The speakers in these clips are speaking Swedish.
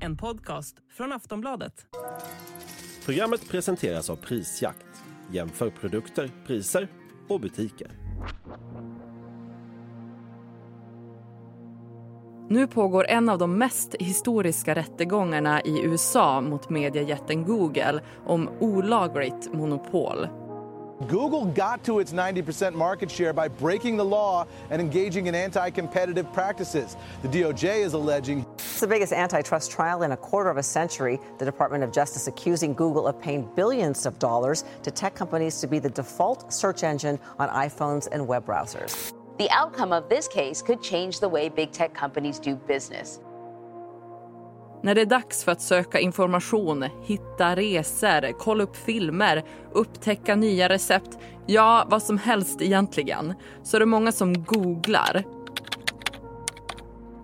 En podcast från Aftonbladet. Programmet presenteras av Prisjakt. Jämför produkter, priser och butiker. Nu pågår en av de mest historiska rättegångarna i USA mot mediejätten Google om olagligt monopol. Google got to its 90% market share by breaking the law and engaging in anti competitive practices. The DOJ is alleging. It's the biggest antitrust trial in a quarter of a century. The Department of Justice accusing Google of paying billions of dollars to tech companies to be the default search engine on iPhones and web browsers. The outcome of this case could change the way big tech companies do business. När det är dags för att söka information, hitta resor, kolla upp filmer, upptäcka nya recept, ja, vad som helst egentligen, så är det många som googlar.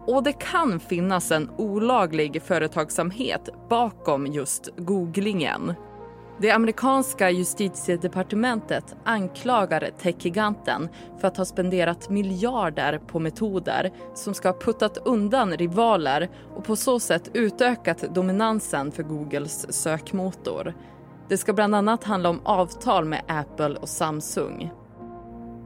Och det kan finnas en olaglig företagsamhet bakom just googlingen. Det amerikanska justitiedepartementet anklagar techgiganten för att ha spenderat miljarder på metoder som ska ha puttat undan rivaler och på så sätt utökat dominansen för Googles sökmotor. Det ska bland annat handla om avtal med Apple och Samsung.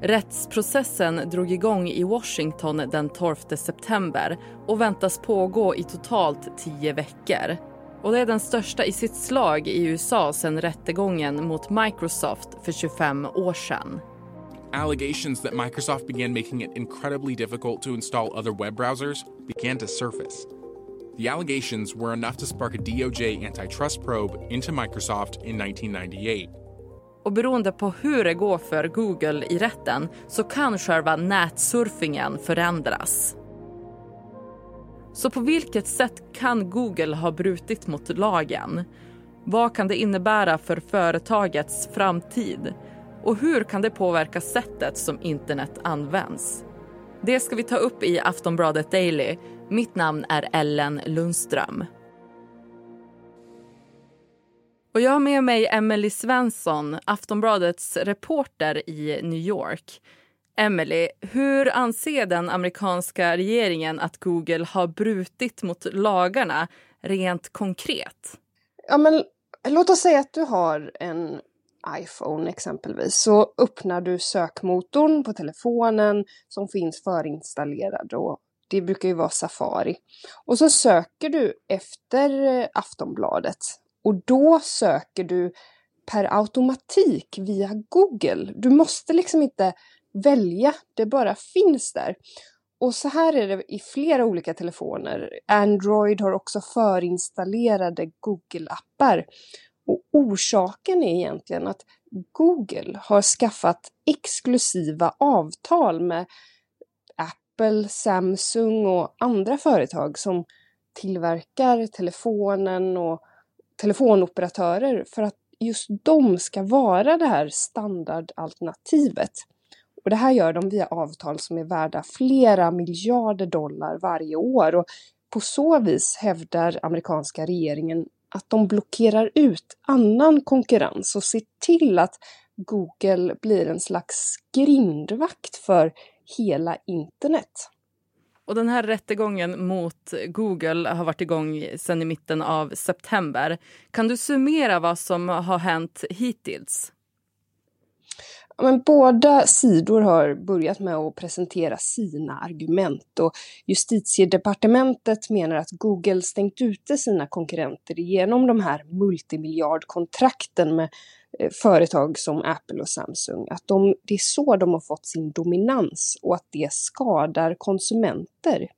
Rättsprocessen drog igång i Washington den 12 september och väntas pågå i totalt tio veckor. Och det är den största i sitt slag i USA sedan rättegången mot Microsoft för 25 år sedan. Allegations that Microsoft began making it incredibly difficult to install other web browsers began to surface. The allegations were enough to spark a DOJ antitrust probe into Microsoft in 1998. Och beroende på hur det går för Google i rätten så kan själva nätsurfingen förändras. Så på vilket sätt kan Google ha brutit mot lagen? Vad kan det innebära för företagets framtid? Och hur kan det påverka sättet som internet används? Det ska vi ta upp i Aftonbladet Daily. Mitt namn är Ellen Lundström. Och jag har med mig Emily Svensson, Aftonbladets reporter i New York. Emily, hur anser den amerikanska regeringen att Google har brutit mot lagarna rent konkret? Ja, men låt oss säga att du har en iPhone exempelvis så öppnar du sökmotorn på telefonen som finns förinstallerad och det brukar ju vara Safari. Och så söker du efter eh, Aftonbladet och då söker du per automatik via Google. Du måste liksom inte välja, det bara finns där. Och så här är det i flera olika telefoner. Android har också förinstallerade Google-appar. Och orsaken är egentligen att Google har skaffat exklusiva avtal med Apple, Samsung och andra företag som tillverkar telefonen och telefonoperatörer för att just de ska vara det här standardalternativet. Och det här gör de via avtal som är värda flera miljarder dollar varje år. Och på så vis hävdar amerikanska regeringen att de blockerar ut annan konkurrens och ser till att Google blir en slags grindvakt för hela internet. Och den här rättegången mot Google har varit igång sedan i mitten av september. Kan du summera vad som har hänt hittills? Men båda sidor har börjat med att presentera sina argument och justitiedepartementet menar att Google stängt ute sina konkurrenter genom de här multimiljardkontrakten med eh, företag som Apple och Samsung. Att de, det är så de har fått sin dominans och att det skadar konsumenter.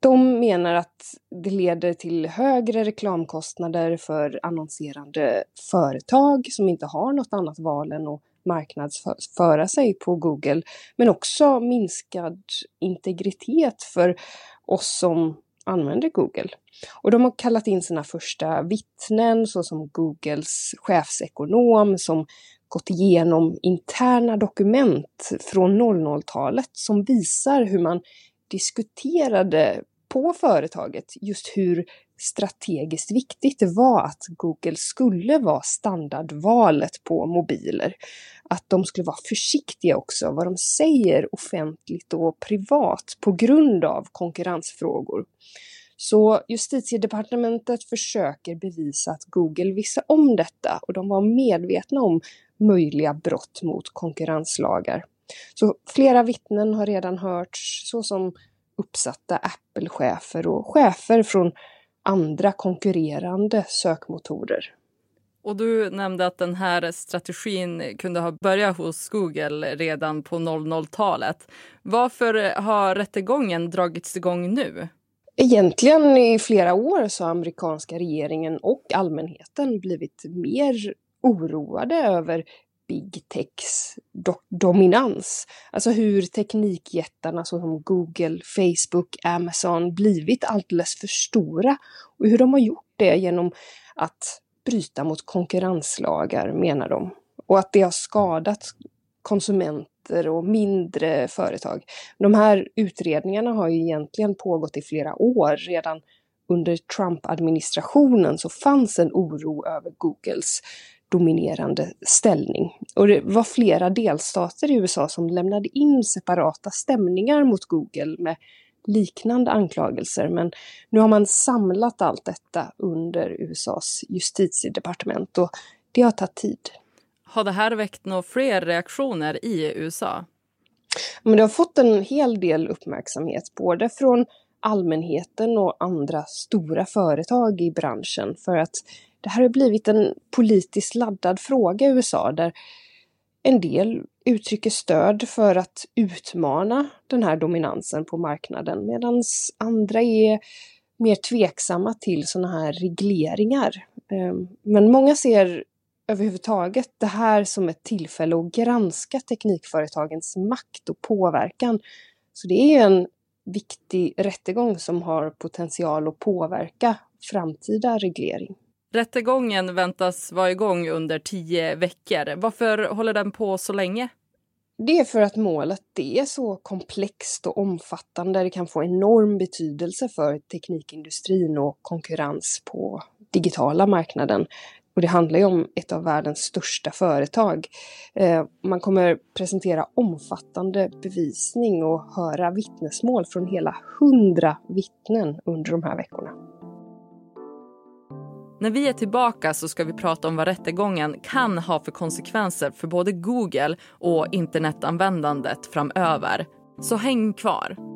De menar att det leder till högre reklamkostnader för annonserande företag som inte har något annat val än att marknadsföra sig på Google. Men också minskad integritet för oss som använder Google. Och de har kallat in sina första vittnen såsom Googles chefsekonom som gått igenom interna dokument från 00-talet som visar hur man diskuterade på företaget just hur strategiskt viktigt det var att Google skulle vara standardvalet på mobiler. Att de skulle vara försiktiga också vad de säger offentligt och privat på grund av konkurrensfrågor. Så justitiedepartementet försöker bevisa att Google visste om detta och de var medvetna om möjliga brott mot konkurrenslagar. Så flera vittnen har redan hörts, såsom uppsatta Apple-chefer och chefer från andra konkurrerande sökmotorer. Och du nämnde att den här strategin kunde ha börjat hos Google redan på 00-talet. Varför har rättegången dragits igång nu? Egentligen i flera år så har amerikanska regeringen och allmänheten blivit mer oroade över big techs do dominans. Alltså hur teknikjättarna som Google, Facebook, Amazon blivit alldeles för stora och hur de har gjort det genom att bryta mot konkurrenslagar menar de. Och att det har skadat konsumenter och mindre företag. De här utredningarna har ju egentligen pågått i flera år. Redan under Trump-administrationen så fanns en oro över Googles dominerande ställning. Och det var flera delstater i USA som lämnade in separata stämningar mot Google med liknande anklagelser. Men nu har man samlat allt detta under USAs justitiedepartement och det har tagit tid. Har det här väckt några fler reaktioner i USA? Men det har fått en hel del uppmärksamhet, både från allmänheten och andra stora företag i branschen för att det här har blivit en politiskt laddad fråga i USA där en del uttrycker stöd för att utmana den här dominansen på marknaden medan andra är mer tveksamma till sådana här regleringar. Ehm, men många ser överhuvudtaget det här som ett tillfälle att granska teknikföretagens makt och påverkan. Så det är en viktig rättegång som har potential att påverka framtida reglering. Rättegången väntas vara igång under tio veckor. Varför håller den på så länge? Det är för att målet är så komplext och omfattande. Det kan få enorm betydelse för teknikindustrin och konkurrens på digitala marknaden. Och det handlar ju om ett av världens största företag. Eh, man kommer presentera omfattande bevisning och höra vittnesmål från hela hundra vittnen under de här veckorna. När vi är tillbaka så ska vi prata om vad rättegången kan ha för konsekvenser för både Google och internetanvändandet framöver. Så häng kvar!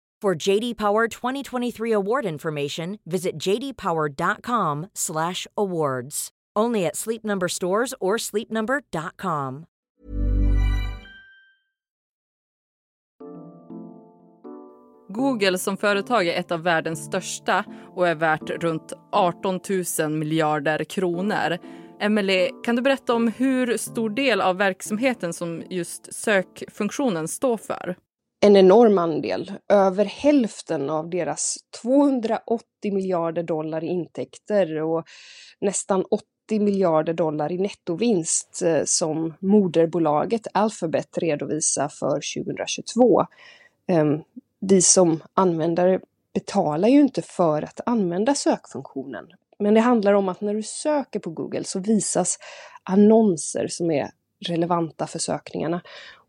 For JD Power 2023 award information, visit jdpower.com/awards. Only at Sleep Number stores or sleepnumber.com. Google som företag är ett av världens största och är värt runt 18 000 miljarder kronor. Emily, kan du berätta om hur stor del av verksamheten som just sökfunktionen står för? En enorm andel. Över hälften av deras 280 miljarder dollar i intäkter och nästan 80 miljarder dollar i nettovinst eh, som moderbolaget Alphabet redovisar för 2022. Ehm, vi som användare betalar ju inte för att använda sökfunktionen. Men det handlar om att när du söker på Google så visas annonser som är relevanta för sökningarna.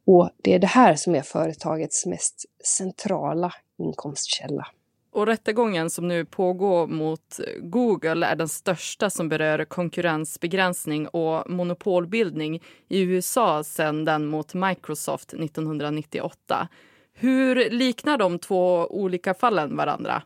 Och det är det här som är företagets mest centrala inkomstkälla. Och rättegången som nu pågår mot Google är den största som berör konkurrensbegränsning och monopolbildning i USA sedan den mot Microsoft 1998. Hur liknar de två olika fallen varandra?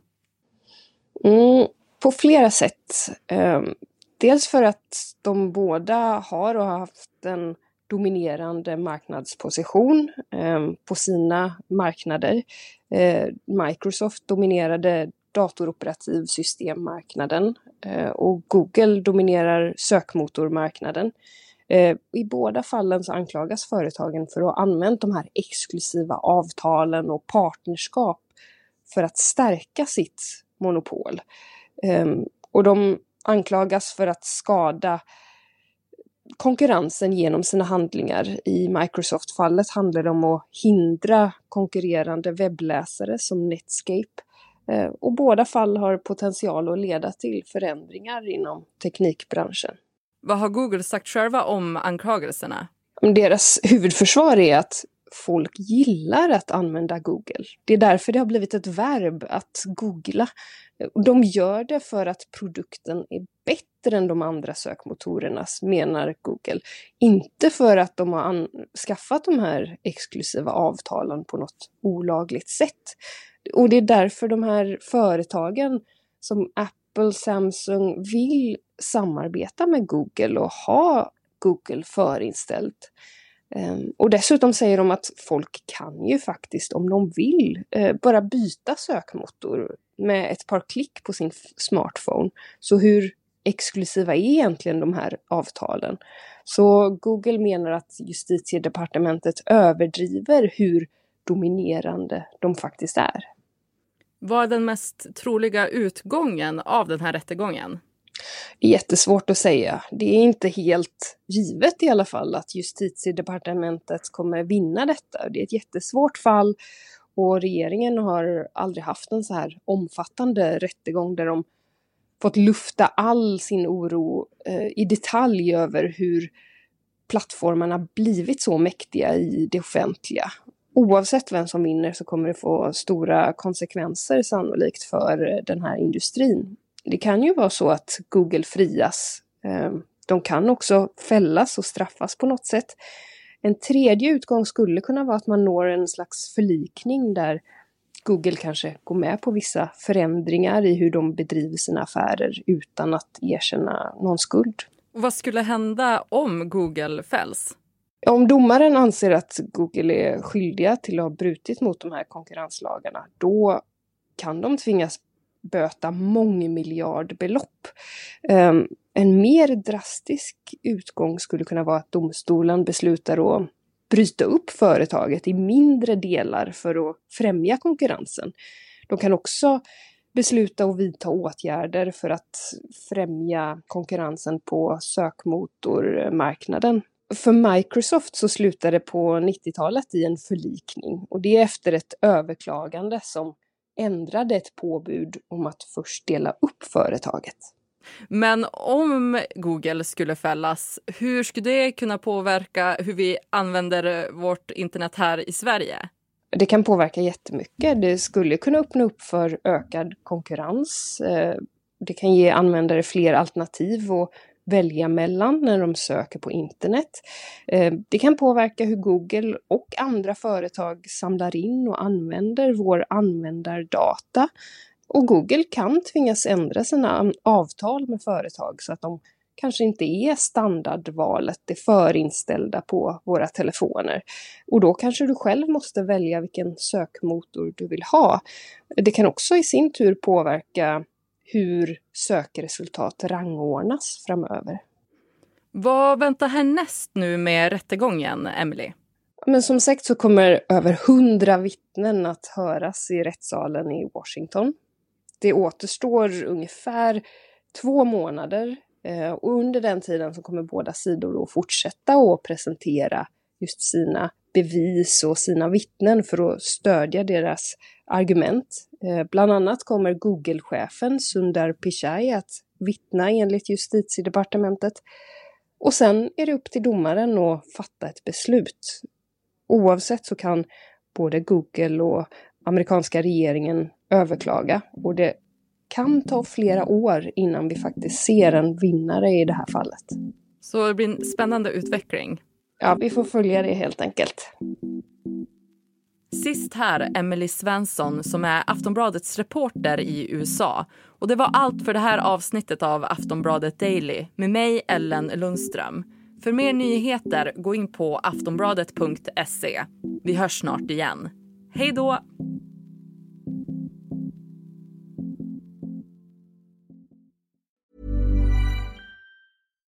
Mm, på flera sätt. Um, dels för att de båda har och har haft en dominerande marknadsposition eh, på sina marknader. Eh, Microsoft dominerade datoroperativsystemmarknaden eh, och Google dominerar sökmotormarknaden. I båda fallen så anklagas företagen för att ha använt de här exklusiva avtalen och partnerskap för att stärka sitt monopol. Och de anklagas för att skada konkurrensen genom sina handlingar. I Microsoft-fallet handlar det om att hindra konkurrerande webbläsare som Netscape. Eh, och båda fall har potential att leda till förändringar inom teknikbranschen. Vad har Google sagt själva om anklagelserna? Deras huvudförsvar är att folk gillar att använda Google. Det är därför det har blivit ett verb att googla. De gör det för att produkten är bättre än de andra sökmotorernas, menar Google. Inte för att de har skaffat de här exklusiva avtalen på något olagligt sätt. Och det är därför de här företagen som Apple, Samsung vill samarbeta med Google och ha Google förinställt. Ehm, och dessutom säger de att folk kan ju faktiskt, om de vill, eh, bara byta sökmotor med ett par klick på sin smartphone. Så hur exklusiva är egentligen de här avtalen? Så Google menar att justitiedepartementet överdriver hur dominerande de faktiskt är. Vad är den mest troliga utgången av den här rättegången? Det är jättesvårt att säga. Det är inte helt givet i alla fall att justitiedepartementet kommer vinna detta. Det är ett jättesvårt fall och regeringen har aldrig haft en så här omfattande rättegång där de fått lufta all sin oro eh, i detalj över hur plattformarna blivit så mäktiga i det offentliga. Oavsett vem som vinner så kommer det få stora konsekvenser sannolikt för eh, den här industrin det kan ju vara så att Google frias. Eh, de kan också fällas och straffas på något sätt. En tredje utgång skulle kunna vara att man når en slags förlikning där Google kanske går med på vissa förändringar i hur de bedriver sina affärer utan att erkänna någon skuld. vad skulle hända om Google fälls? Om domaren anser att Google är skyldiga till att ha brutit mot de här konkurrenslagarna, då kan de tvingas böta mångmiljardbelopp. Um, en mer drastisk utgång skulle kunna vara att domstolen beslutar att bryta upp företaget i mindre delar för att främja konkurrensen. De kan också besluta att vidta åtgärder för att främja konkurrensen på sökmotormarknaden. För Microsoft så slutade det på 90-talet i en förlikning och det är efter ett överklagande som ändrade ett påbud om att först dela upp företaget. Men om Google skulle fällas, hur skulle det kunna påverka hur vi använder vårt internet här i Sverige? Det kan påverka jättemycket. Det skulle kunna öppna upp för ökad konkurrens. Eh, det kan ge användare fler alternativ och välja mellan när de söker på internet. Eh, det kan påverka hur Google och andra företag samlar in och använder vår användardata. Och Google kan tvingas ändra sina avtal med företag så att de kanske inte är standardvalet, det förinställda på våra telefoner. Och då kanske du själv måste välja vilken sökmotor du vill ha. Det kan också i sin tur påverka hur sökresultat rangordnas framöver. Vad väntar härnäst nu med rättegången, Emily? Men som sagt så kommer över hundra vittnen att höras i rättssalen i Washington. Det återstår ungefär två månader eh, och under den tiden så kommer båda sidor att fortsätta att presentera just sina bevis och sina vittnen för att stödja deras argument. Eh, bland annat kommer Google-chefen Sundar Pichai att vittna enligt justitiedepartementet. Och sen är det upp till domaren att fatta ett beslut. Oavsett så kan både Google och amerikanska regeringen överklaga och det kan ta flera år innan vi faktiskt ser en vinnare i det här fallet. Så det blir en spännande utveckling. Ja, vi får följa det helt enkelt. Sist här Emily Svensson som är Aftonbladets reporter i USA. Och det var allt för det här avsnittet av Aftonbladet Daily med mig Ellen Lundström. För mer nyheter, gå in på aftonbladet.se. Vi hörs snart igen. Hej då!